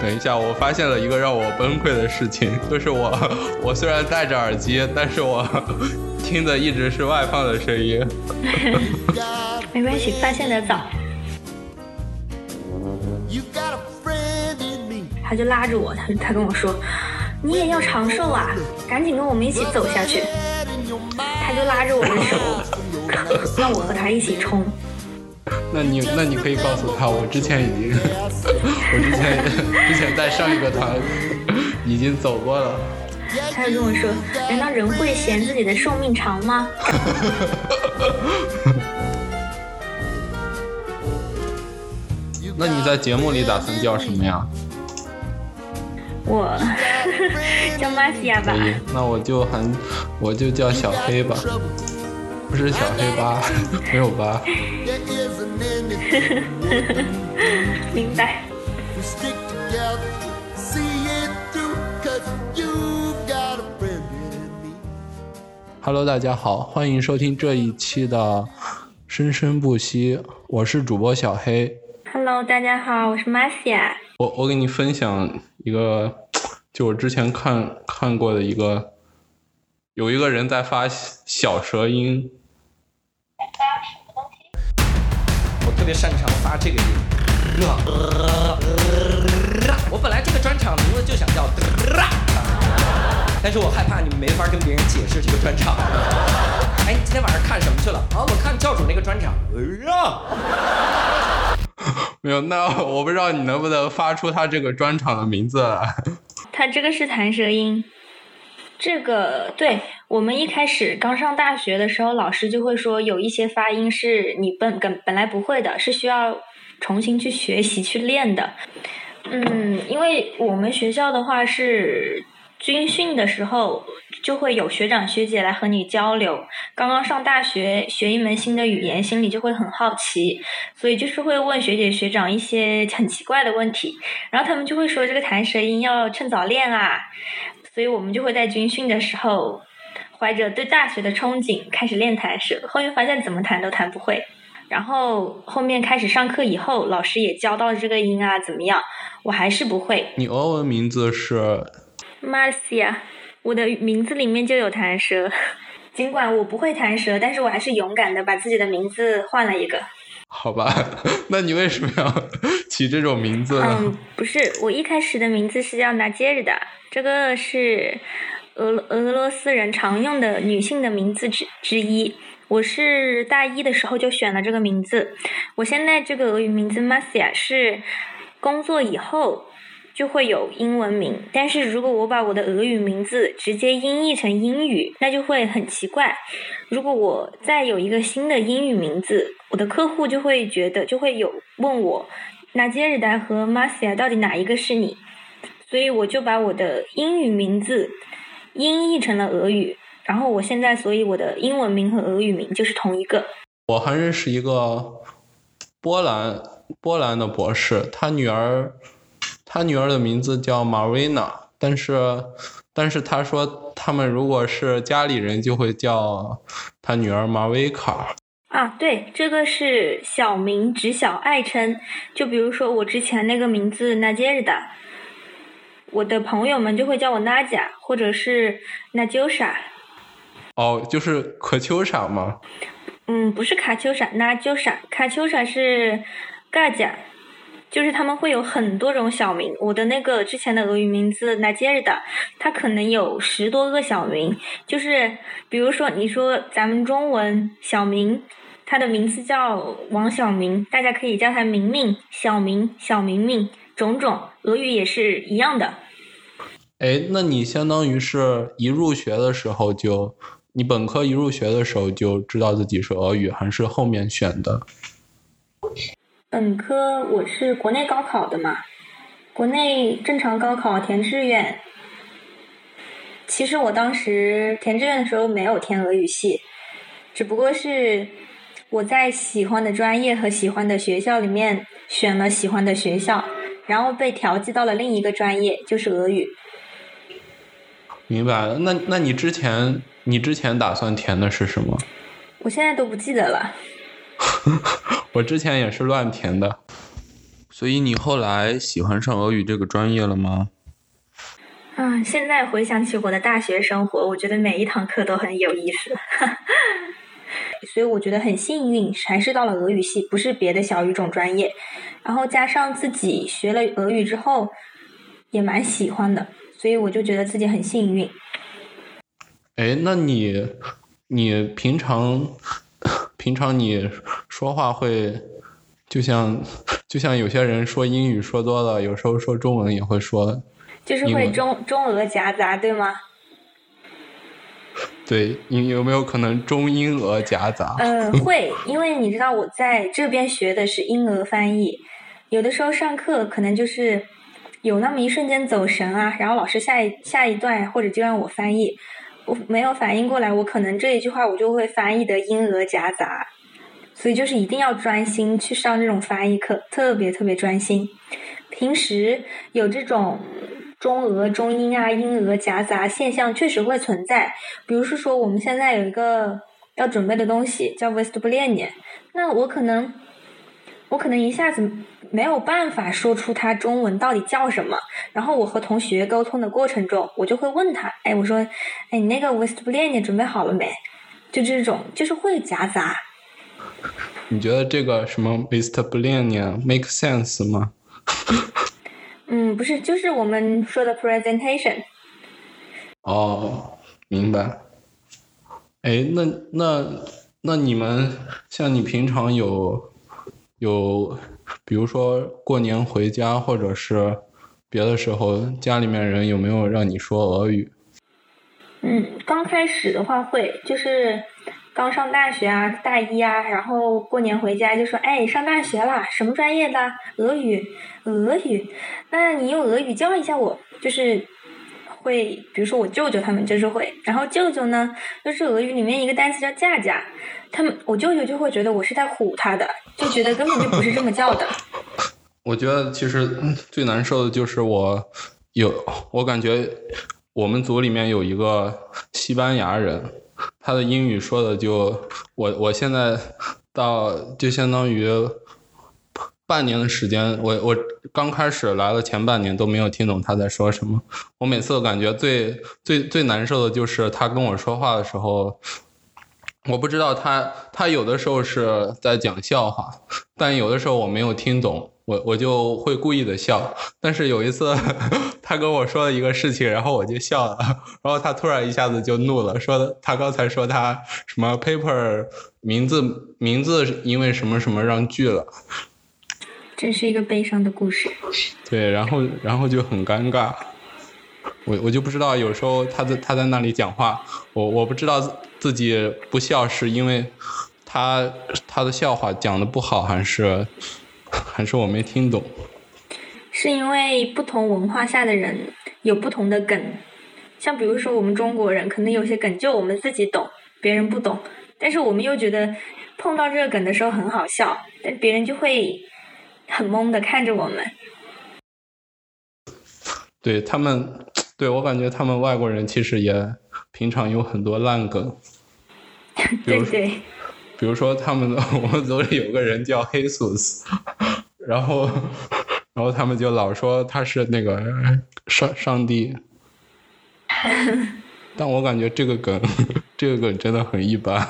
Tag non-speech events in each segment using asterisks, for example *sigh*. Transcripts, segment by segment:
等一下，我发现了一个让我崩溃的事情，*laughs* 就是我 *laughs* 我虽然戴着耳机，但是我听的一直是外放的声音。*laughs* 没关系，发现的早。他就拉着我，他他跟我说：“你也要长寿啊，赶紧跟我们一起走下去。”他就拉着我的手，让我和他一起冲。那你那你可以告诉他，我之前已经，*laughs* 我之前之前在上一个团已经走过了。他就跟我说：“难道人会嫌自己的寿命长吗？”那你在节目里打算叫什么呀？我 *laughs* 叫玛西亚吧。那我就喊，我就叫小黑吧。不是小黑吧？*laughs* 没有吧？*laughs* 明白。Hello，大家好，欢迎收听这一期的《生生不息》，我是主播小黑。Hello，大家好，我是玛西亚。我我给你分享一个，*tsk* 就我之前看看过的一个，有一个人在发小舌音。别擅长发这个音。我本来这个专场名字就想叫，但是我害怕你们没法跟别人解释这个专场。哎，今天晚上看什么去了？啊，我看教主那个专场。没有，那我不知道你能不能发出他这个专场的名字。他这个是弹舌音。这个对我们一开始刚上大学的时候，老师就会说有一些发音是你本本本来不会的，是需要重新去学习去练的。嗯，因为我们学校的话是军训的时候就会有学长学姐来和你交流。刚刚上大学学一门新的语言，心里就会很好奇，所以就是会问学姐学长一些很奇怪的问题，然后他们就会说这个弹舌音要趁早练啊。所以我们就会在军训的时候，怀着对大学的憧憬开始练弹舌，后面发现怎么弹都弹不会。然后后面开始上课以后，老师也教到这个音啊，怎么样？我还是不会。你俄文名字是？Marcia，我的名字里面就有弹舌。尽管我不会弹舌，但是我还是勇敢的把自己的名字换了一个。好吧，*laughs* 那你为什么要 *laughs* 起这种名字呢？嗯，不是，我一开始的名字是叫娜杰日的，这个是俄俄罗斯人常用的女性的名字之之一。我是大一的时候就选了这个名字。我现在这个俄语名字 Marcia 是工作以后。就会有英文名，但是如果我把我的俄语名字直接音译成英语，那就会很奇怪。如果我再有一个新的英语名字，我的客户就会觉得，就会有问我，那杰日达和 Marcia 到底哪一个是你？所以我就把我的英语名字音译成了俄语，然后我现在，所以我的英文名和俄语名就是同一个。我还认识一个波兰波兰的博士，他女儿。他女儿的名字叫 Marina，但是，但是他说他们如果是家里人就会叫他女儿玛维卡。啊，对，这个是小名，只小爱称。就比如说我之前那个名字 Nadia，我的朋友们就会叫我 Nadia，或者是 Najosha。哦，就是可秋莎吗？嗯，不是卡秋莎，Najosha，卡秋莎是 Gaja。就是他们会有很多种小名，我的那个之前的俄语名字 a j e 的，它可能有十多个小名。就是比如说，你说咱们中文小明，他的名字叫王小明，大家可以叫他明明、小明、小明明，种种。俄语也是一样的。哎，那你相当于是一入学的时候就，你本科一入学的时候就知道自己是俄语，还是后面选的？本科我是国内高考的嘛，国内正常高考填志愿。其实我当时填志愿的时候没有填俄语系，只不过是我在喜欢的专业和喜欢的学校里面选了喜欢的学校，然后被调剂到了另一个专业，就是俄语。明白了，那那你之前你之前打算填的是什么？我现在都不记得了。*laughs* 我之前也是乱填的，所以你后来喜欢上俄语这个专业了吗？嗯，现在回想起我的大学生活，我觉得每一堂课都很有意思，*laughs* 所以我觉得很幸运，还是到了俄语系，不是别的小语种专业。然后加上自己学了俄语之后，也蛮喜欢的，所以我就觉得自己很幸运。哎，那你你平常平常你说话会就像就像有些人说英语说多了，有时候说中文也会说，就是会中中俄夹杂，对吗？对，你有没有可能中英俄夹杂？嗯，会，因为你知道我在这边学的是英俄翻译，有的时候上课可能就是有那么一瞬间走神啊，然后老师下一下一段或者就让我翻译，我没有反应过来，我可能这一句话我就会翻译的英俄夹杂，所以就是一定要专心去上这种翻译课，特别特别专心。平时有这种。中俄、中英啊、英俄夹杂现象确实会存在。比如是说，我们现在有一个要准备的东西叫 West b l e n i 那我可能，我可能一下子没有办法说出它中文到底叫什么。然后我和同学沟通的过程中，我就会问他：“哎，我说，哎，你那个 West b l e n i 准备好了没？”就这种，就是会夹杂。你觉得这个什么 West b l e n i make sense 吗？*laughs* 嗯，不是，就是我们说的 presentation。哦，明白。哎，那那那你们像你平常有有，比如说过年回家，或者是别的时候，家里面人有没有让你说俄语？嗯，刚开始的话会，就是。刚上大学啊，大一啊，然后过年回家就说：“哎，上大学啦，什么专业的？俄语，俄语。那你用俄语教一下我，就是会，比如说我舅舅他们就是会，然后舅舅呢，就是俄语里面一个单词叫嫁嫁，他们我舅舅就会觉得我是在唬他的，就觉得根本就不是这么叫的。*laughs* 我觉得其实最难受的就是我有，我感觉我们组里面有一个西班牙人。他的英语说的就我我现在到就相当于半年的时间，我我刚开始来了前半年都没有听懂他在说什么。我每次都感觉最最最难受的就是他跟我说话的时候，我不知道他他有的时候是在讲笑话，但有的时候我没有听懂。我我就会故意的笑，但是有一次 *laughs* 他跟我说了一个事情，然后我就笑了，然后他突然一下子就怒了，说他刚才说他什么 paper 名字名字因为什么什么让拒了，这是一个悲伤的故事。对，然后然后就很尴尬，我我就不知道有时候他在他在那里讲话，我我不知道自己不笑是因为他他的笑话讲的不好还是。*laughs* 还是我没听懂，是因为不同文化下的人有不同的梗，像比如说我们中国人可能有些梗就我们自己懂，别人不懂，但是我们又觉得碰到这个梗的时候很好笑，但别人就会很懵的看着我们。对他们，对我感觉他们外国人其实也平常有很多烂梗，*laughs* 对对。比如说，他们的 *laughs* 我们组里有个人叫黑素斯，*laughs* 然后，然后他们就老说他是那个上上帝，但我感觉这个梗，这个梗真的很一般，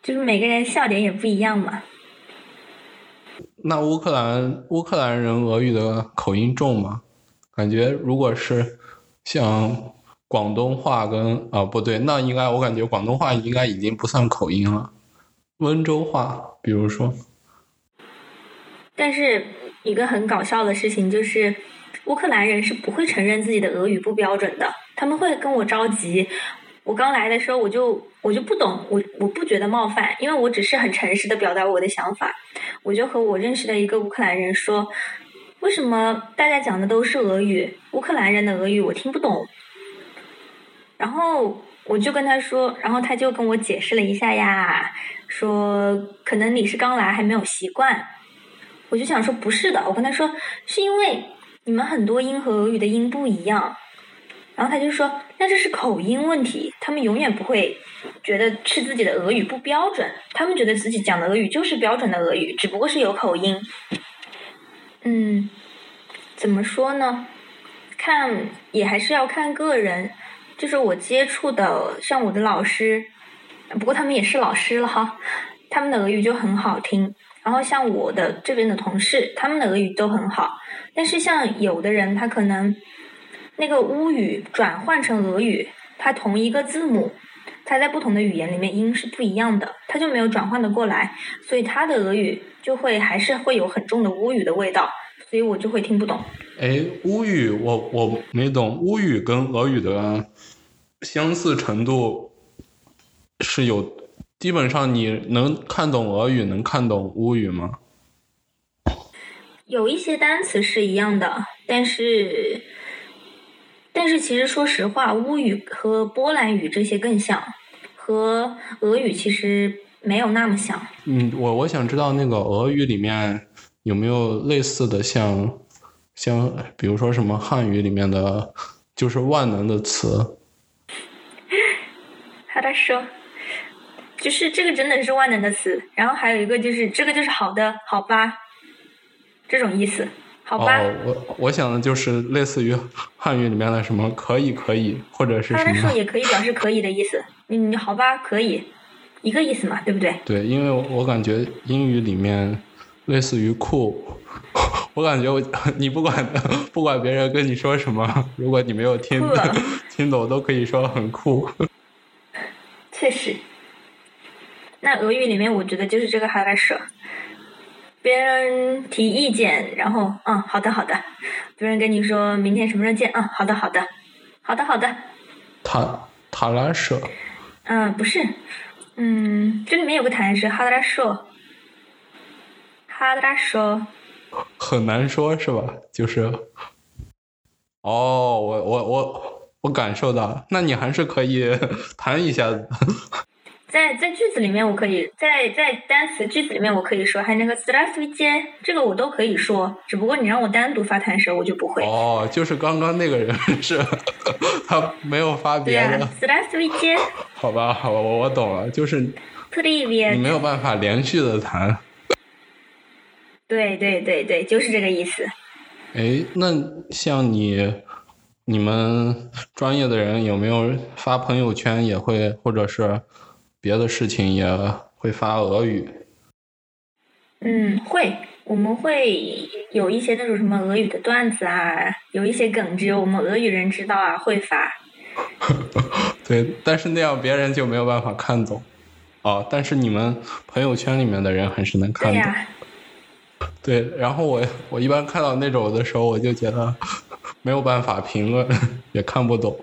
就是每个人笑点也不一样嘛。那乌克兰乌克兰人俄语的口音重吗？感觉如果是像。广东话跟啊不对，那应该我感觉广东话应该已经不算口音了。温州话，比如说。但是一个很搞笑的事情就是，乌克兰人是不会承认自己的俄语不标准的，他们会跟我着急。我刚来的时候，我就我就不懂，我我不觉得冒犯，因为我只是很诚实的表达我的想法。我就和我认识的一个乌克兰人说，为什么大家讲的都是俄语，乌克兰人的俄语我听不懂。然后我就跟他说，然后他就跟我解释了一下呀，说可能你是刚来还没有习惯。我就想说不是的，我跟他说是因为你们很多音和俄语的音不一样。然后他就说那这是口音问题，他们永远不会觉得是自己的俄语不标准，他们觉得自己讲的俄语就是标准的俄语，只不过是有口音。嗯，怎么说呢？看也还是要看个人，就是我接触的，像我的老师，不过他们也是老师了哈，他们的俄语就很好听。然后像我的这边的同事，他们的俄语都很好。但是像有的人，他可能那个乌语转换成俄语，它同一个字母，它在不同的语言里面音是不一样的，它就没有转换的过来，所以他的俄语就会还是会有很重的乌语的味道，所以我就会听不懂。哎，乌语我我没懂，乌语跟俄语的相似程度是有，基本上你能看懂俄语，能看懂乌语吗？有一些单词是一样的，但是但是其实说实话，乌语和波兰语这些更像，和俄语其实没有那么像。嗯，我我想知道那个俄语里面有没有类似的像。像比如说什么汉语里面的，就是万能的词。好的说，就是这个真的是万能的词。然后还有一个就是这个就是好的，好吧，这种意思，好吧。哦，我我想的就是类似于汉语里面的什么可以可以，或者是什么。说也可以表示可以的意思。你你好吧，可以，一个意思嘛，对不对？对，因为我感觉英语里面类似于酷。*laughs* 我感觉我 *laughs* 你不管 *laughs* 不管别人跟你说什么，如果你没有听听懂，都可以说很酷。确实，那俄语里面我觉得就是这个哈拉舍，别人提意见，然后嗯好的好的，别人跟你说明天什么时候见，嗯好的好的，好的好的。塔塔拉舍。嗯不是，嗯这里面有个塔是哈拉舍，哈拉舍。很难说，是吧？就是，哦，我我我我感受到了，那你还是可以 *laughs* 谈一下。在在句子里面，我可以在在单词句子里面我可以说，还有那个 s r a s v i j 这个我都可以说，只不过你让我单独发弹舌，我就不会。哦，就是刚刚那个人是，*laughs* 他没有发别的。s r a s v i j 好吧，好，我我懂了，就是你没有办法连续的弹。对对对对，就是这个意思。哎，那像你、你们专业的人有没有发朋友圈也会，或者是别的事情也会发俄语？嗯，会，我们会有一些那种什么俄语的段子啊，有一些梗只有我们俄语人知道啊，会发。*laughs* 对，但是那样别人就没有办法看懂。哦，但是你们朋友圈里面的人还是能看懂。对，然后我我一般看到那种的时候，我就觉得没有办法评论，*laughs* 也看不懂。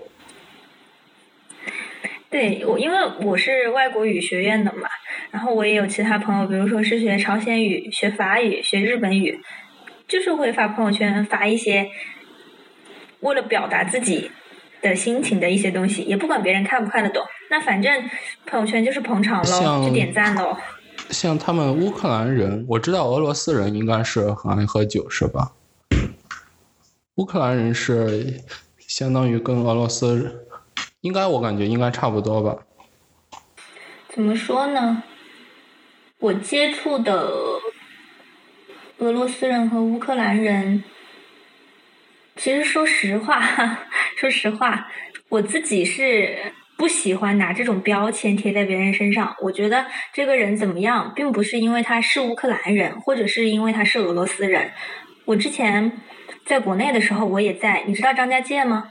对，我因为我是外国语学院的嘛，然后我也有其他朋友，比如说是学朝鲜语、学法语、学日本语，就是会发朋友圈发一些为了表达自己的心情的一些东西，也不管别人看不看得懂，那反正朋友圈就是捧场喽，就点赞喽。像他们乌克兰人，我知道俄罗斯人应该是很爱喝酒，是吧？乌克兰人是相当于跟俄罗斯，应该我感觉应该差不多吧？怎么说呢？我接触的俄罗斯人和乌克兰人，其实说实话，*laughs* 说实话，我自己是。不喜欢拿这种标签贴在别人身上。我觉得这个人怎么样，并不是因为他是乌克兰人，或者是因为他是俄罗斯人。我之前在国内的时候，我也在。你知道张家界吗？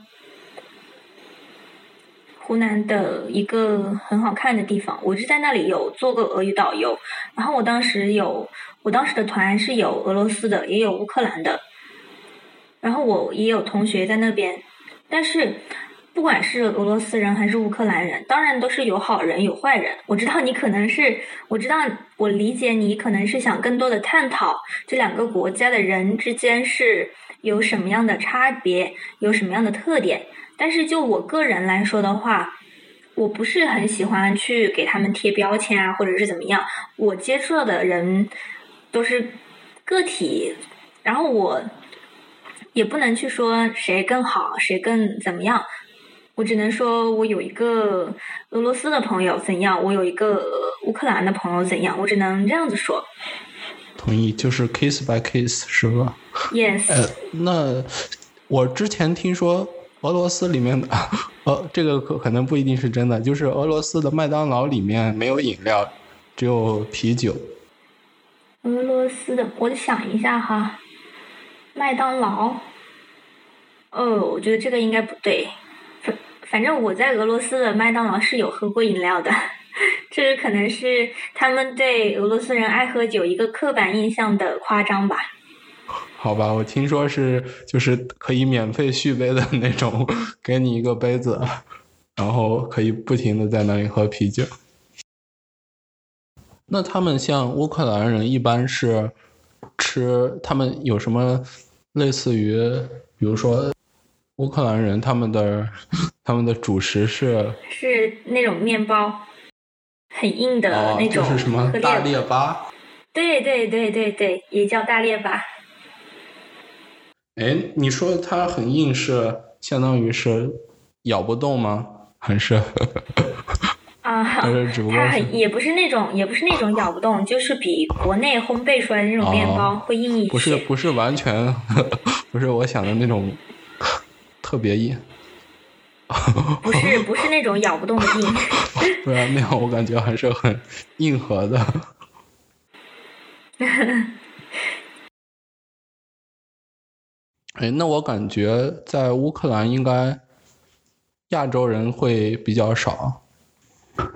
湖南的一个很好看的地方，我是在那里有做过俄语导游。然后我当时有，我当时的团是有俄罗斯的，也有乌克兰的。然后我也有同学在那边，但是。不管是俄罗斯人还是乌克兰人，当然都是有好人有坏人。我知道你可能是，我知道我理解你可能是想更多的探讨这两个国家的人之间是有什么样的差别，有什么样的特点。但是就我个人来说的话，我不是很喜欢去给他们贴标签啊，或者是怎么样。我接触到的人都是个体，然后我也不能去说谁更好，谁更怎么样。我只能说，我有一个俄罗斯的朋友怎样，我有一个乌克兰的朋友怎样，我只能这样子说。同意，就是 case by case 是吧？Yes，、呃，那我之前听说俄罗斯里面的，呃，这个可可能不一定是真的，就是俄罗斯的麦当劳里面没有饮料，只有啤酒。俄罗斯的，我想一下哈，麦当劳。哦，我觉得这个应该不对。反正我在俄罗斯的麦当劳是有喝过饮料的，这个可能是他们对俄罗斯人爱喝酒一个刻板印象的夸张吧。好吧，我听说是就是可以免费续杯的那种，给你一个杯子，然后可以不停的在那里喝啤酒。那他们像乌克兰人一般是吃，他们有什么类似于，比如说乌克兰人他们的他们的主食是是那种面包，很硬的哦，那种就是什么大列列巴。对对对对对，也叫大列巴。哎，你说它很硬是相当于是咬不动吗？还是啊，它很也不是那种，也不是那种咬不动，就是比国内烘焙出来的那种面包哦会硬一些。不是不是完全 *laughs* 不是我想的那种特别硬？*laughs* 不是不是那种咬不动的硬。*laughs* 不然那样我感觉还是很硬核的。*laughs* 哎，那我感觉在乌克兰应该亚洲人会比较少，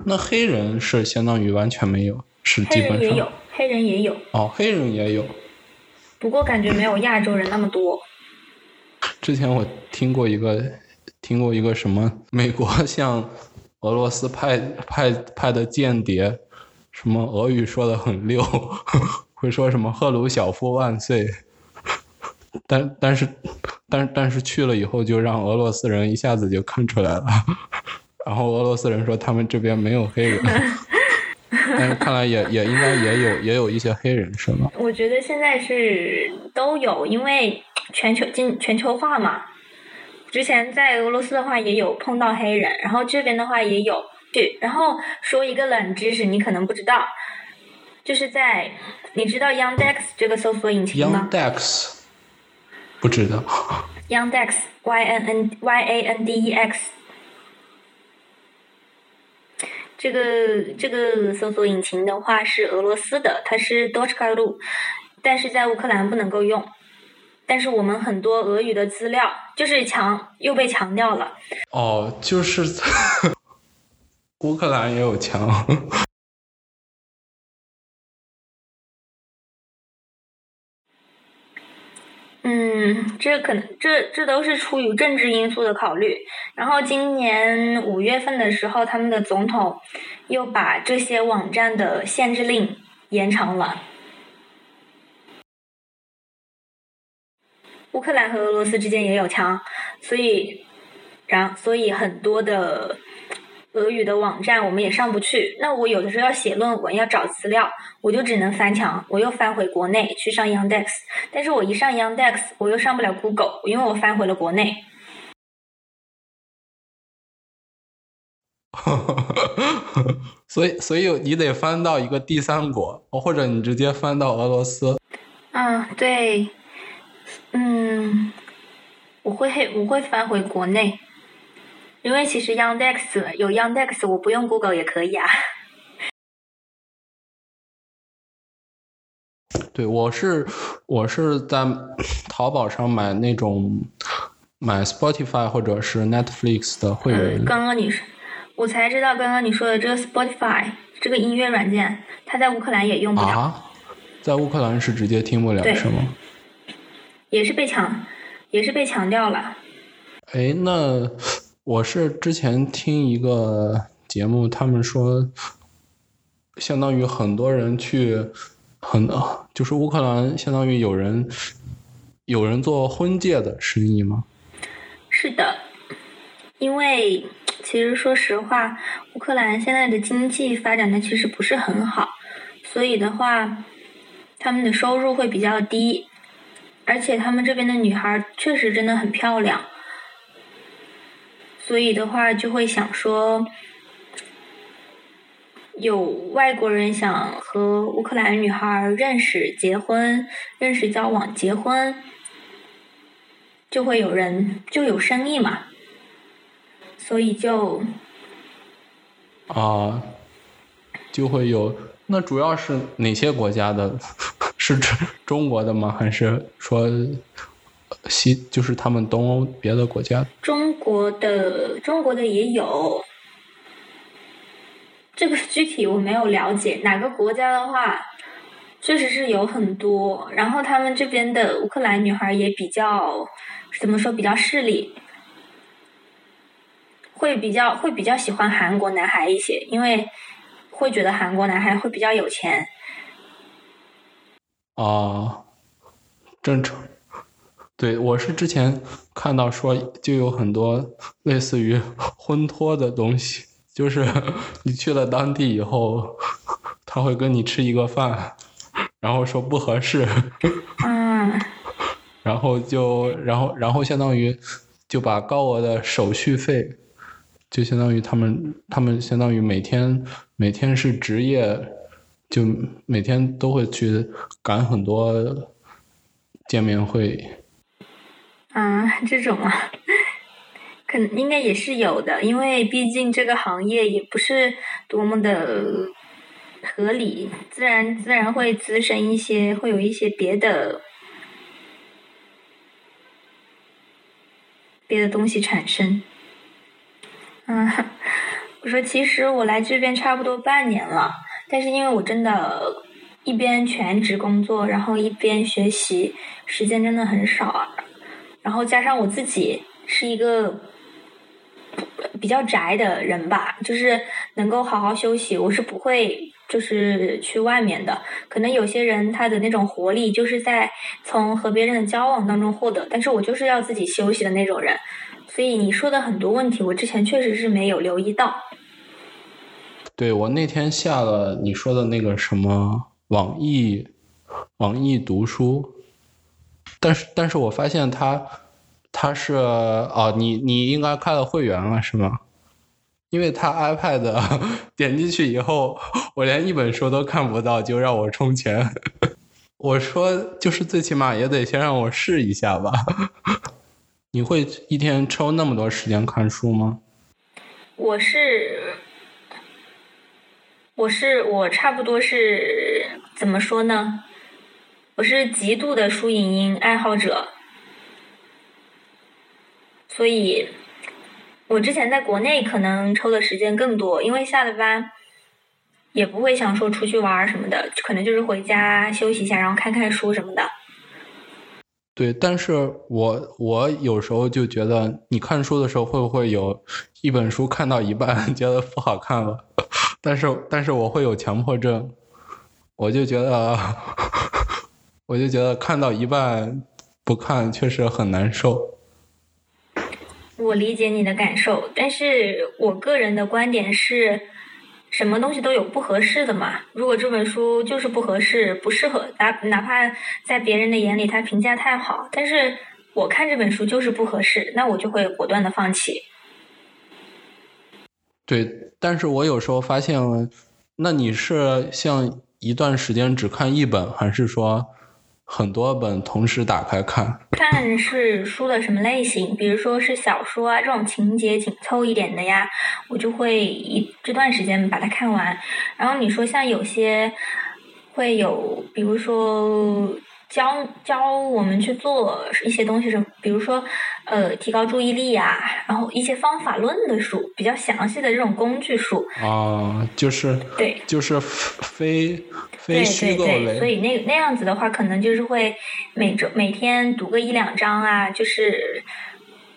那黑人是相当于完全没有，是基本上人也有，黑人也有，哦，黑人也有。不过感觉没有亚洲人那么多。之前我听过一个，听过一个什么美国 *laughs* 向俄罗斯派派派的间谍，什么俄语说的很溜，*laughs* 会说什么赫鲁晓夫万岁，但但是但但是去了以后就让俄罗斯人一下子就看出来了，*laughs* 然后俄罗斯人说他们这边没有黑人，但是看来也也应该也有也有一些黑人是吗？我觉得现在是都有，因为全球进全球化嘛。之前在俄罗斯的话也有碰到黑人，然后这边的话也有。对，然后说一个冷知识，你可能不知道，就是在你知道 Yandex 这个搜索引擎吗 Yandex 不知道。？Yandex Y N N Y A N D E X 这个这个搜索引擎的话是俄罗斯的，它是 Dochkalu，但是在乌克兰不能够用。但是我们很多俄语的资料就是强又被强调了。哦，就是 *laughs* 乌克兰也有强。嗯，这可能这这都是出于政治因素的考虑。然后今年五月份的时候，他们的总统又把这些网站的限制令延长了。乌克兰和俄罗斯之间也有墙，所以，然所以很多的俄语的网站我们也上不去。那我有的时候要写论文，要找资料，我就只能翻墙，我又翻回国内去上 Yandex。但是我一上 Yandex，我又上不了 Google，因为我翻回了国内。*laughs* 所以，所以你得翻到一个第三国，或者你直接翻到俄罗斯。嗯，对，嗯，我会我会翻回国内，因为其实 Yandex 有 Yandex，我不用 Google 也可以啊。*laughs* 对，我是我是在淘宝上买那种买 Spotify 或者是 Netflix 的会呃员。刚刚你说，我才知道刚刚你说的这个 Spotify 这个音乐软件，它在乌克兰也用不了，啊，在乌克兰是直接听不了是吗？也是被强，也是被强调了。哎，那我是之前听一个节目，他们说，相当于很多人去，很就是乌克兰，相当于有人有人做婚介的生意吗？是的，因为其实说实话，乌克兰现在的经济发展的其实不是很好，所以的话，他们的收入会比较低，而且他们这边的女孩确实真的很漂亮，所以的话就会想说，有外国人想和乌克兰女孩认识、结婚、认识、交往、结婚，就会有人就有生意嘛，所以就啊，就会有。那主要是哪些国家的？是指中国的吗？还是说西就是他们东欧别的国家？中国的中国的也有。这个具体我没有了解，哪个国家的话，确实是有很多。然后他们这边的乌克兰女孩也比较，怎么说比较势利，会比较会比较喜欢韩国男孩一些，因为会觉得韩国男孩会比较有钱。啊，正常。对，我是之前看到说，就有很多类似于婚托的东西。就是你去了当地以后，他会跟你吃一个饭，然后说不合适，嗯，然后就然后然后相当于就把高额的手续费，就相当于他们他们相当于每天每天是职业，就每天都会去赶很多见面会，啊，这种啊。*laughs* 可能应该也是有的，因为毕竟这个行业也不是多么的合理，自然自然会滋生一些，会有一些别的别的东西产生。嗯，*laughs* 我说其实我来这边差不多半年了，但是因为我真的，一边全职工作，然后一边学习，时间真的很少啊。然后加上我自己是一个。比较宅的人吧，就是能够好好休息。我是不会就是去外面的。可能有些人他的那种活力就是在从和别人的交往当中获得，但是我就是要自己休息的那种人。所以你说的很多问题，我之前确实是没有留意到。对我那天下了你说的那个什么网易网易读书，但是但是我发现他。他是哦，你你应该开了会员了是吗？因为他 iPad *laughs* 点进去以后，我连一本书都看不到，就让我充钱。我说就是最起码也得先让我试一下吧。*laughs* 你会一天抽那么多时间看书吗？我是，我是我差不多是怎么说呢？我是极度的书影音爱好者。所以，我之前在国内可能抽的时间更多，因为下了班也不会想说出去玩什么的，可能就是回家休息一下，然后看看书什么的。对，但是我我有时候就觉得，你看书的时候会不会有一本书看到一半 *laughs* 觉得不好看了？但是但是我会有强迫症，我就觉得我就觉得看到一半不看确实很难受。我理解你的感受，但是我个人的观点是，什么东西都有不合适的嘛。如果这本书就是不合适、不适合，哪哪怕在别人的眼里它评价太好，但是我看这本书就是不合适，那我就会果断的放弃。对，但是我有时候发现，那你是像一段时间只看一本，还是说？很多本同时打开看，看是书的什么类型，比如说是小说啊，这种情节紧凑一点的呀，我就会一这段时间把它看完。然后你说像有些会有，比如说。教教我们去做一些东西，什么，比如说，呃，提高注意力呀，然后一些方法论的书，比较详细的这种工具书。啊，就是对，就是非非虚构类。所以那那样子的话，可能就是会每周每天读个一两章啊，就是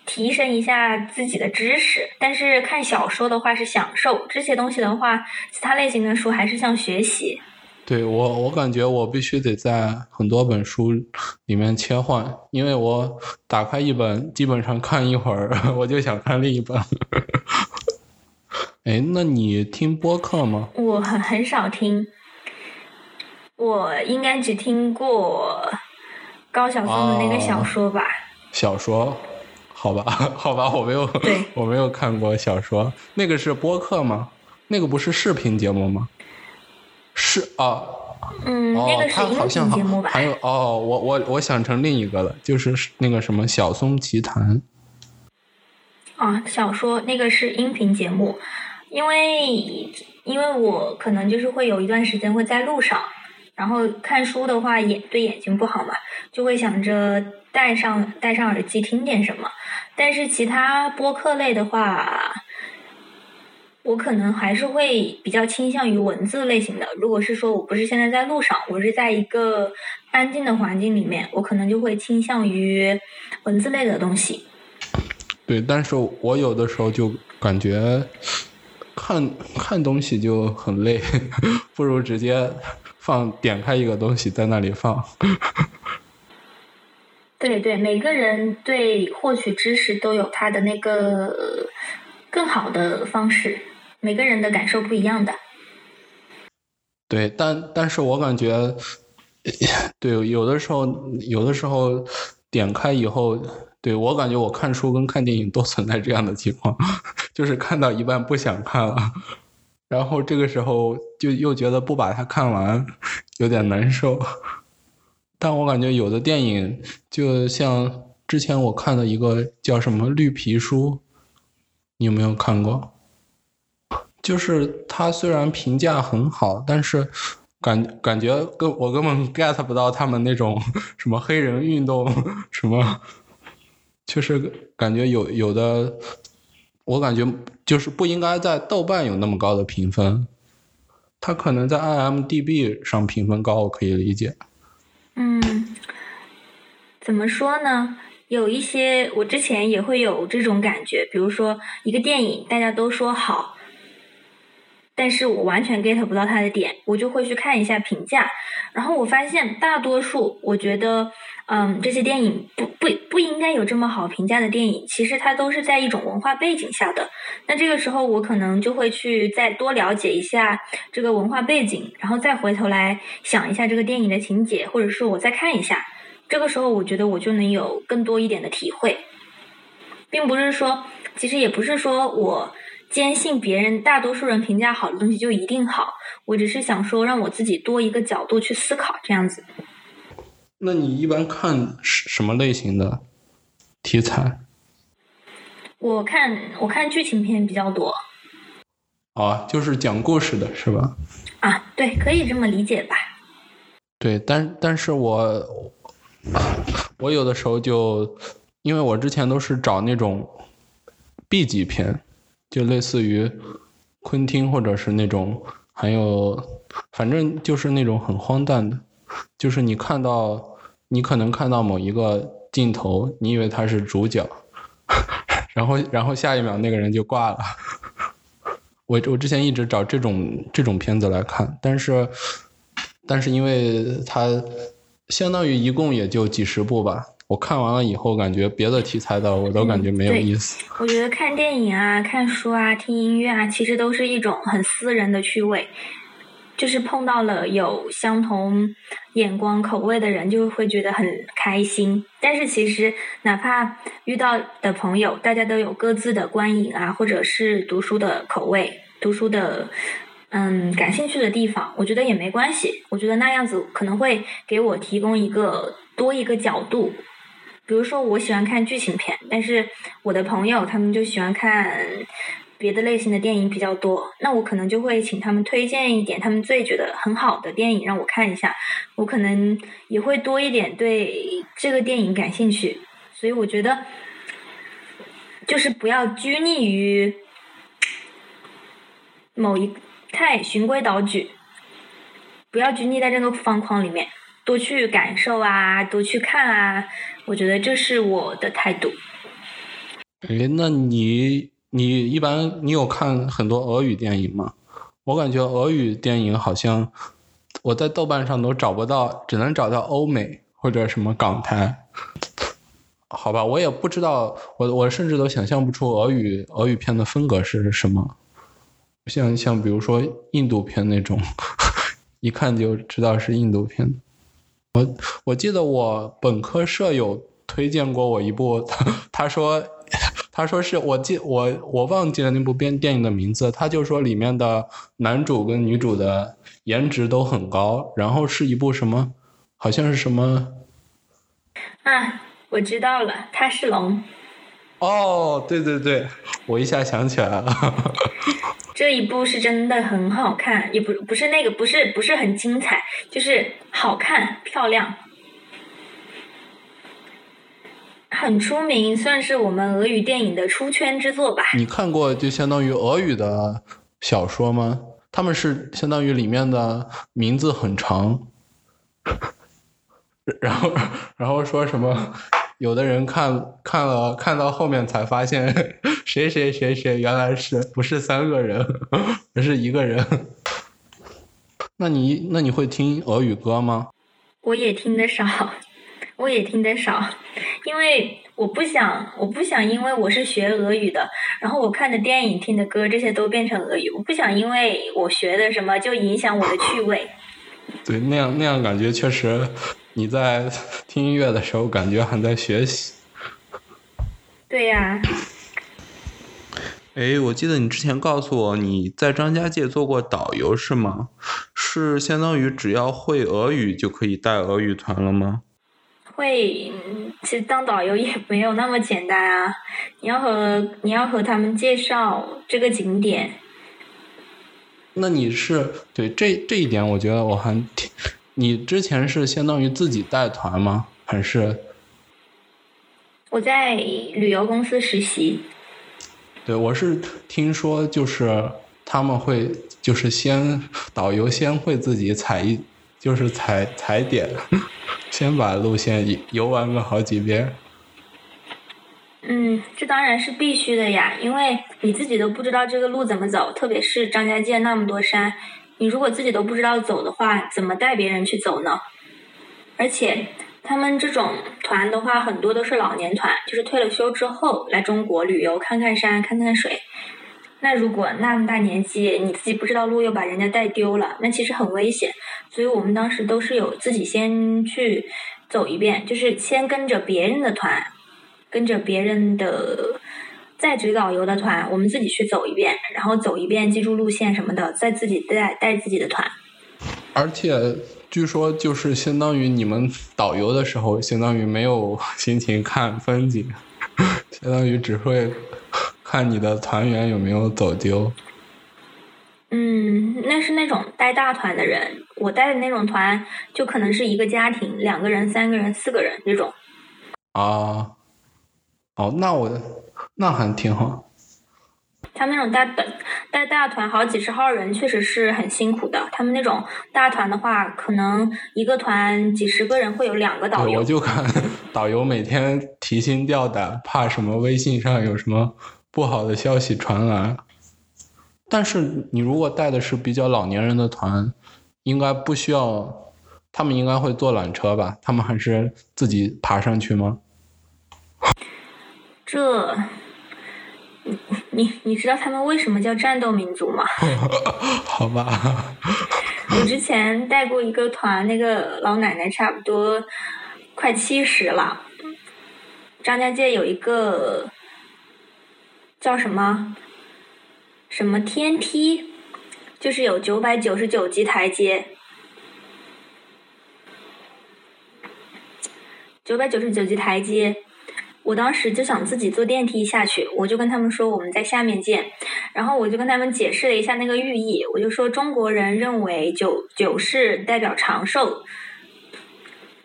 提升一下自己的知识。但是看小说的话是享受，这些东西的话，其他类型的书还是像学习。对我，我感觉我必须得在很多本书里面切换，因为我打开一本，基本上看一会儿，*laughs* 我就想看另一本。哎，那你听播客吗？我很很少听，我应该只听过高晓松的那个小说吧。小说，好吧，*laughs* 好吧，我没有，我没有看过小说。那个是播客吗？那个不是视频节目吗？是啊，嗯，那哦个，是音频节目吧？还有哦，我我我想成另一个了，就是那个什么小松奇谈。啊，小说那个是音频节目，因为因为我可能就是会有一段时间会在路上，然后看书的话眼对眼睛不好嘛，就会想着戴上戴上耳机听点什么。但是其他播客类的话，我可能还是会比较倾向于文字类型的。如果是说我不是现在在路上，我是在一个安静的环境里面，我可能就会倾向于文字类的东西。对，但是我有的时候就感觉看看东西就很累，*laughs* 不如直接放点开一个东西在那里放。对对，每个人对获取知识都有他的那个呃更好的方式，每个人的感受不一样的。对，但但是我感觉，*laughs* 对，有的时候有的时候点开以后，对我感觉我看书跟看电影都存在这样的情况，*laughs* 就是看到一半不想看了，然后这个时候就又觉得不把它看完有点难受。但我感觉有的电影，就像之前我看的一个叫什么《绿皮书》，你有没有看过？就是它虽然评价很好，但是感感觉根我根本 get 不到他们那种什么黑人运动什么，就是感觉有有的，我感觉就是不应该在豆瓣有那么高的评分，它可能在 IMDB 上评分高，我可以理解。嗯，怎么说呢？有一些我之前也会有这种感觉，比如说一个电影大家都说好，但是我完全 get 不到它的点，我就会去看一下评价，然后我发现大多数我觉得，嗯，这些电影不不不应该有这么好评价的电影，其实它都是在一种文化背景下的。那这个时候我可能就会去再多了解一下这个文化背景，然后再回头来想一下这个电影的情节，或者是我再看一下。这个时候，我觉得我就能有更多一点的体会，并不是说，其实也不是说我坚信别人大多数人评价好的东西就一定好，我只是想说让我自己多一个角度去思考，这样子。那你一般看什什么类型的题材？我看我看剧情片比较多啊，就是讲故事的是吧？啊，对，可以这么理解吧。对，但但是我我有的时候就，因为我之前都是找那种 B 级片，就类似于昆汀或者是那种，还有反正就是那种很荒诞的，就是你看到你可能看到某一个镜头，你以为他是主角，*laughs* 然后然后下一秒那个人就挂了。*laughs* 我我之前一直找这种这种片子来看，但是但是因为它相当于一共也就几十部吧，我看完了以后，感觉别的题材的我都感觉没有意思。*laughs* 我觉得看电影啊、看书啊、听音乐啊，其实都是一种很私人的趣味。就是碰到了有相同眼光、口味的人，就会觉得很开心。但是其实，哪怕遇到的朋友，大家都有各自的观影啊，或者是读书的口味、读书的嗯感兴趣的地方，我觉得也没关系。我觉得那样子可能会给我提供一个多一个角度。比如说，我喜欢看剧情片，但是我的朋友他们就喜欢看。别的类型的电影比较多，那我可能就会请他们推荐一点他们最觉得很好的电影让我看一下，我可能也会多一点对这个电影感兴趣，所以我觉得就是不要拘泥于某一太循规蹈矩，不要拘泥在这个方框里面，多去感受啊，多去看啊，我觉得这是我的态度。诶，那你？你一般你有看很多俄语电影吗？我感觉俄语电影好像我在豆瓣上都找不到，只能找到欧美或者什么港台。好吧，我也不知道，我我甚至都想象不出俄语俄语片的风格是什么。像像比如说印度片那种，*laughs* 一看就知道是印度片。我我记得我本科舍友推荐过我一部，*laughs* 他说。*laughs* 他说是我记我我忘记了那部电电影的名字，他就说里面的男主跟女主的颜值都很高，然后是一部什么，好像是什么啊，我知道了，他是龙。哦，对对对，我一下想起来了。*laughs* 这一部是真的很好看，也不不是那个，不是不是很精彩，就是好看漂亮，很出名，算是我们俄语电影的出圈之作吧。你看过就相当于俄语的小说吗？他们是相当于里面的名字很长，然后然后说什么？有的人看看了看到后面才发现，*laughs* 谁谁谁谁原来是不是三个人，*laughs* 而是一个人。*laughs* 那你那你会听俄语歌吗？我也听得少，我也听得少，因为我不想我不想因为我是学俄语的，然后我看的电影、听的歌这些都变成俄语，我不想因为我学的什么就影响我的趣味。对，那样那样感觉确实。你在听音乐的时候，感觉还在学习。对呀。哎，我记得你之前告诉我你在张家界做过导游，是吗？是相当于只要会俄语就可以带俄语团了吗？会，其实当导游也没有那么简单啊！你要和你要和他们介绍这个景点。那你是对这这一点，我觉得我还挺。你之前是相当于自己带团吗？还是？我在旅游公司实习。对，我是听说就是他们会就是先导游先会自己踩一就是踩踩点，先把路线游玩个好几遍。嗯，这当然是必须的呀，因为你自己都不知道这个路怎么走，特别是张家界那么多山。你如果自己都不知道走的话，怎么带别人去走呢？而且他们这种团的话，很多都是老年团，就是退了休之后来中国旅游，看看山，看看水。那如果那么大年纪，你自己不知道路，又把人家带丢了，那其实很危险。所以我们当时都是有自己先去走一遍，就是先跟着别人的团，跟着别人的。在职导游的团，我们自己去走一遍，然后走一遍，记住路线什么的，再自己带带自己的团。而且据说，就是相当于你们导游的时候，相当于没有 *laughs* 心情看风景，*laughs* 相当于只会看你的团员有没有走丢。嗯，那是那种带大团的人，我带的那种团就可能是一个家庭，两个人、三个人、四个人这种。啊，哦，那我。那还挺好。他们那种带带带大团好几十号人，确实是很辛苦的。他们那种大团的话，可能一个团几十个人会有两个导游。我就看导游每天提心吊胆，怕什么微信上有什么不好的消息传来。但是你如果带的是比较老年人的团，应该不需要，他们应该会坐缆车吧？他们还是自己爬上去吗？这。你你你知道他们为什么叫战斗民族吗？*laughs* 好吧。*laughs* 我之前带过一个团，那个老奶奶差不多快七十了。张家界有一个叫什么什么天梯，就是有九百九十九级台阶，九百九十九级台阶。我当时就想自己坐电梯下去，我就跟他们说我们在下面见，然后我就跟他们解释了一下那个寓意，我就说中国人认为九九是代表长寿，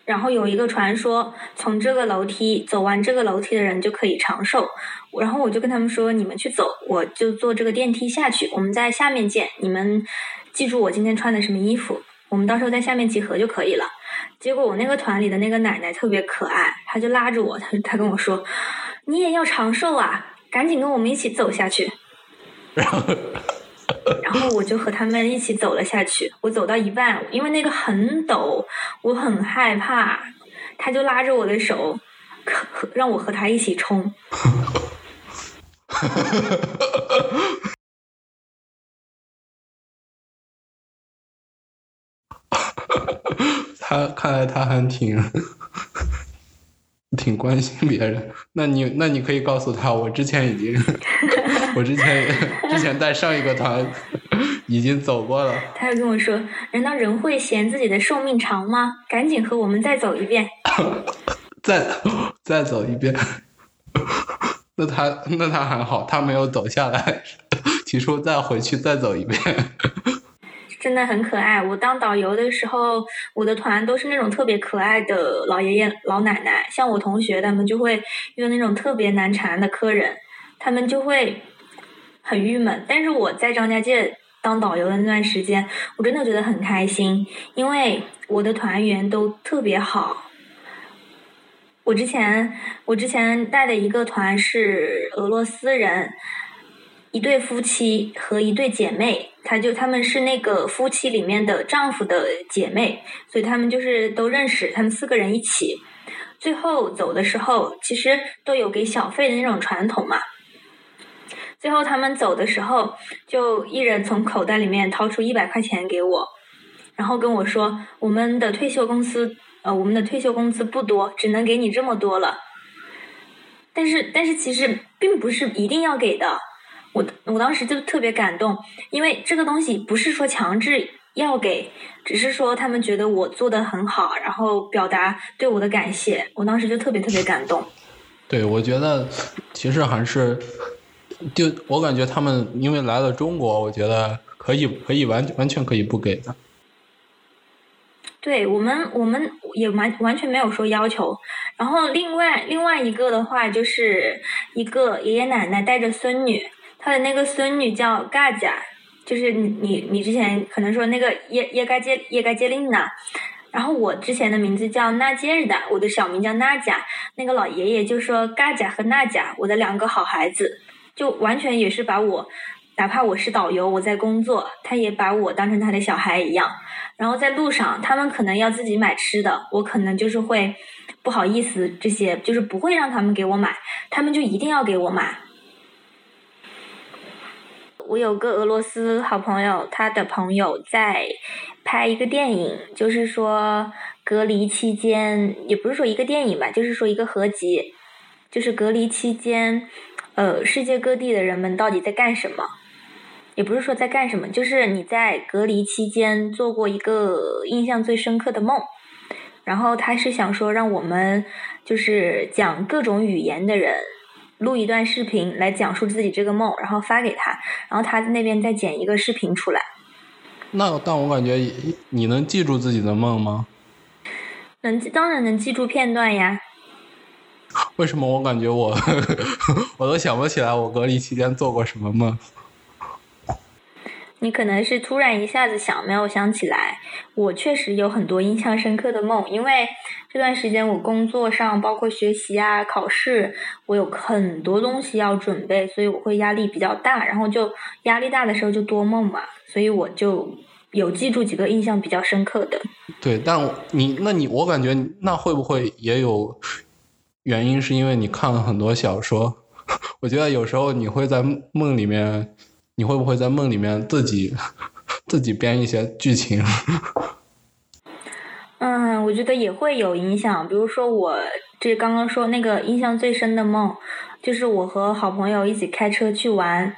然后有一个传说，从这个楼梯走完这个楼梯的人就可以长寿，然后我就跟他们说你们去走，我就坐这个电梯下去，我们在下面见，你们记住我今天穿的什么衣服，我们到时候在下面集合就可以了。结果我那个团里的那个奶奶特别可爱，她就拉着我，她她跟我说：“你也要长寿啊，赶紧跟我们一起走下去。”然后，然后我就和他们一起走了下去。我走到一半，因为那个很陡，我很害怕，他就拉着我的手，让我和他一起冲。*laughs* 他看来他还挺 *laughs* 挺关心别人。那你那你可以告诉他，我之前已经，*laughs* 我之前 *laughs* 之前带上一个团已经走过了。他又跟我说：“难道人会嫌自己的寿命长吗？赶紧和我们再走一遍。*coughs* 再再走一遍。那他那他还好，他没有走下来，提出再回去再走一遍。真的很可爱。我当导游的时候，我的团都是那种特别可爱的老爷爷老奶奶。像我同学他们就会遇到那种特别难缠的客人，他们就会很郁闷。但是我在张家界当导游的那段时间，我真的觉得很开心，因为我的团员都特别好。我之前我之前带的一个团是俄罗斯人。一对夫妻和一对姐妹，他就他们是那个夫妻里面的丈夫的姐妹，所以他们就是都认识。他们四个人一起，最后走的时候，其实都有给小费的那种传统嘛。最后他们走的时候，就一人从口袋里面掏出一百块钱给我，然后跟我说：“我们的退休公司，呃，我们的退休工资不多，只能给你这么多了。”但是，但是其实并不是一定要给的。我我当时就特别感动，因为这个东西不是说强制要给，只是说他们觉得我做的很好，然后表达对我的感谢。我当时就特别特别感动。对，我觉得其实还是，就我感觉他们因为来了中国，我觉得可以可以完完全可以不给的。对我们，我们也完完全没有说要求。然后另外另外一个的话，就是一个爷爷奶奶带着孙女。他的那个孙女叫嘎贾，就是你你你之前可能说那个叶叶嘎杰叶嘎杰琳娜，然后我之前的名字叫娜杰日达，我的小名叫娜贾，那个老爷爷就说嘎贾和娜贾，我的两个好孩子，就完全也是把我，哪怕我是导游，我在工作，他也把我当成他的小孩一样。然后在路上，他们可能要自己买吃的，我可能就是会不好意思这些，就是不会让他们给我买，他们就一定要给我买。我有个俄罗斯好朋友，他的朋友在拍一个电影，就是说隔离期间，也不是说一个电影吧，就是说一个合集，就是隔离期间，呃，世界各地的人们到底在干什么？也不是说在干什么，就是你在隔离期间做过一个印象最深刻的梦，然后他是想说让我们就是讲各种语言的人。录一段视频来讲述自己这个梦，然后发给他，然后他那边再剪一个视频出来。那但我感觉你能记住自己的梦吗？能，当然能记住片段呀。为什么我感觉我 *laughs* 我都想不起来我隔离期间做过什么梦？你可能是突然一下子想没有想起来，我确实有很多印象深刻的梦，因为这段时间我工作上包括学习啊、考试，我有很多东西要准备，所以我会压力比较大，然后就压力大的时候就多梦嘛，所以我就有记住几个印象比较深刻的。对，但你那你我感觉那会不会也有原因，是因为你看了很多小说？*laughs* 我觉得有时候你会在梦里面。你会不会在梦里面自己自己编一些剧情？*laughs* 嗯，我觉得也会有影响。比如说，我这刚刚说那个印象最深的梦，就是我和好朋友一起开车去玩，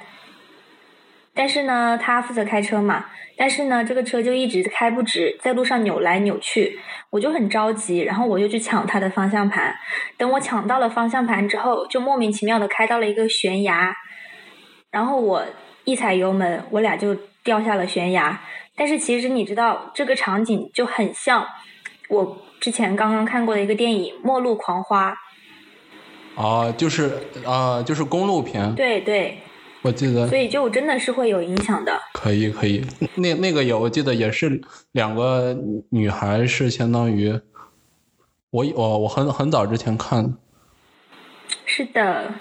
但是呢，他负责开车嘛，但是呢，这个车就一直开不直，在路上扭来扭去，我就很着急，然后我就去抢他的方向盘。等我抢到了方向盘之后，就莫名其妙的开到了一个悬崖，然后我。一踩油门，我俩就掉下了悬崖。但是其实你知道，这个场景就很像我之前刚刚看过的一个电影《末路狂花》。啊，就是啊，就是公路片。对对。我记得。所以就真的是会有影响的。可以可以，那那个有，我记得也是两个女孩，是相当于我我我很很早之前看。是的。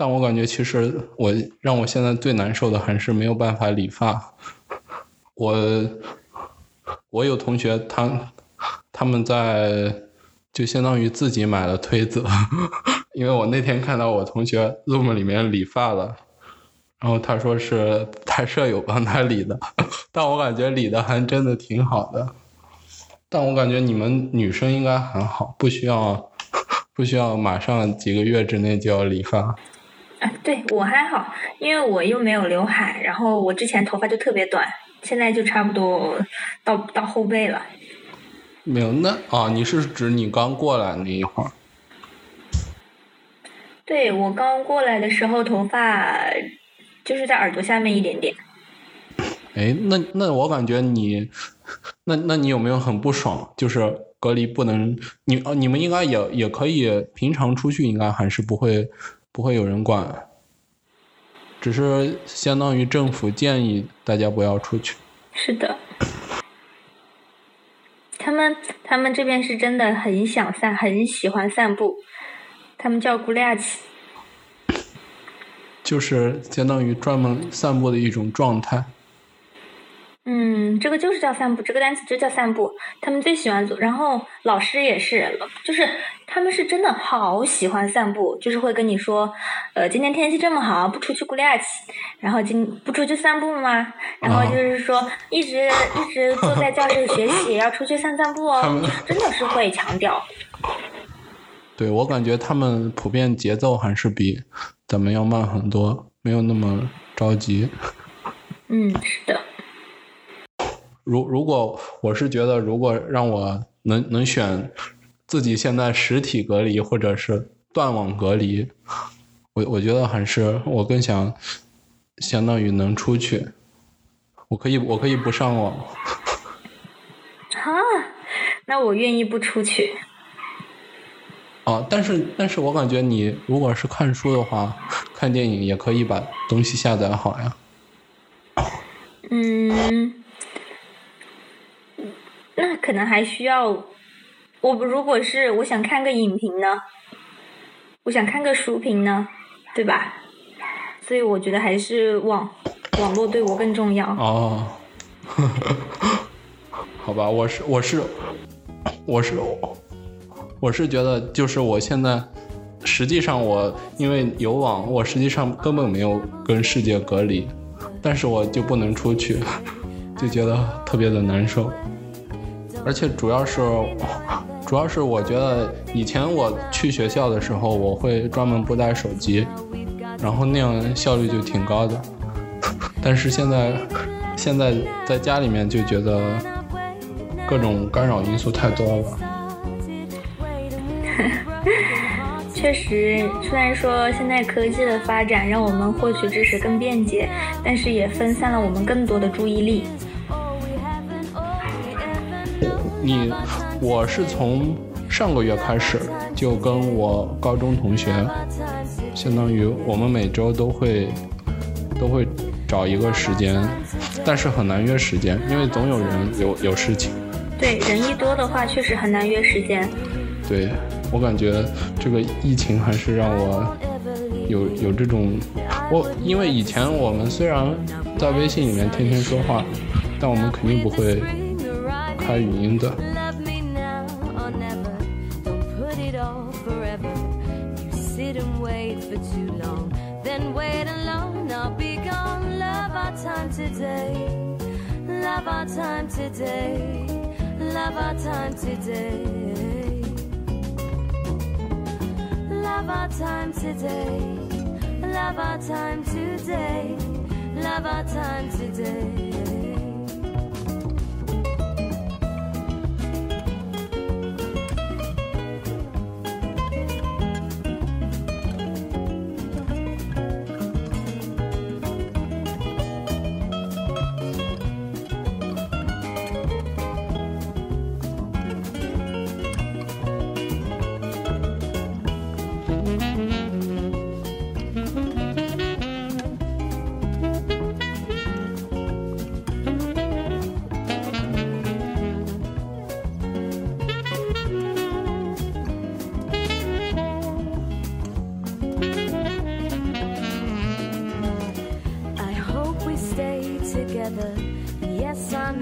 但我感觉，其实我让我现在最难受的还是没有办法理发。我我有同学，他他们在就相当于自己买了推子，*laughs* 因为我那天看到我同学 Zoom 里面理发了，然后他说是他舍友帮他理的，但我感觉理的还真的挺好的。但我感觉你们女生应该很好，不需要不需要马上几个月之内就要理发。啊，对我还好，因为我又没有刘海，然后我之前头发就特别短，现在就差不多到到后背了。没有那啊，你是指你刚过来那一会儿？对我刚过来的时候，头发就是在耳朵下面一点点。哎，那那我感觉你，那那你有没有很不爽？就是隔离不能，你哦，你们应该也也可以，平常出去应该还是不会不会有人管，只是相当于政府建议大家不要出去。是的，他们他们这边是真的很想散，很喜欢散步。他们叫古利亚奇，就是相当于专门散步的一种状态。嗯，这个就是叫散步，这个单词就叫散步。他们最喜欢做，然后老师也是，就是他们是真的好喜欢散步，就是会跟你说，呃，今天天气这么好，不出去古利亚奇，然后今不出去散步吗？然后就是说，一直一直坐在教室里学习，也要出去散散步哦，真的是会强调。*laughs* 对我感觉他们普遍节奏还是比咱们要慢很多，没有那么着急。嗯，是的。如如果我是觉得，如果让我能能选自己现在实体隔离或者是断网隔离，我我觉得还是我更想相当于能出去，我可以我可以不上网。*laughs* 啊，那我愿意不出去。啊，但是但是我感觉你如果是看书的话，看电影也可以把东西下载好呀。嗯，那可能还需要我如果是我想看个影评呢，我想看个书评呢，对吧？所以我觉得还是网网络对我更重要。哦，*laughs* 好吧，我是我是我是。我是觉得，就是我现在，实际上我因为有网，我实际上根本没有跟世界隔离，但是我就不能出去，*laughs* 就觉得特别的难受。而且主要是，*laughs* 主要是我觉得以前我去学校的时候，我会专门不带手机，然后那样效率就挺高的。*laughs* 但是现在，现在在家里面就觉得各种干扰因素太多了。*laughs* 确实，虽然说现在科技的发展让我们获取知识更便捷，但是也分散了我们更多的注意力。你，我是从上个月开始就跟我高中同学，相当于我们每周都会都会找一个时间，但是很难约时间，因为总有人有有事情。对，人一多的话，确实很难约时间。对。我感觉这个疫情还是让我有有这种，我因为以前我们虽然在微信里面天天说话，但我们肯定不会 开语音的。love our time today. Love our time today. Love our time today.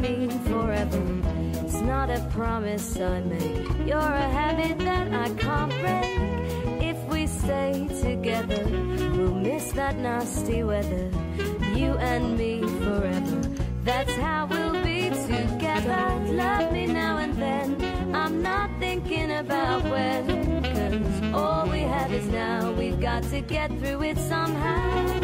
forever. It's not a promise I make. You're a habit that I can't break. If we stay together, we'll miss that nasty weather. You and me forever. That's how we'll be together. Love me now and then. I'm not thinking about when. Cause all we have is now. We've got to get through it somehow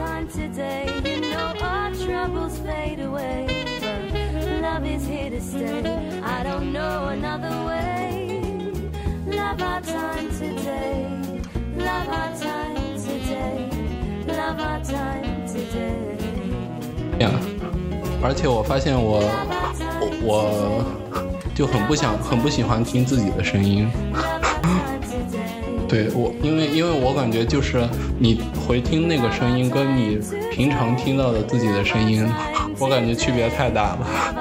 Love our time today. You know our troubles fade away. But love is here to stay. I don't know another way. Love our time today. Love our time today. Love our time today. 呀，而且我发现我 Love our time 我就很不想很不喜欢听自己的声音。 对我，因为因为我感觉就是你回听那个声音，跟你平常听到的自己的声音，*laughs* 我感觉区别太大了。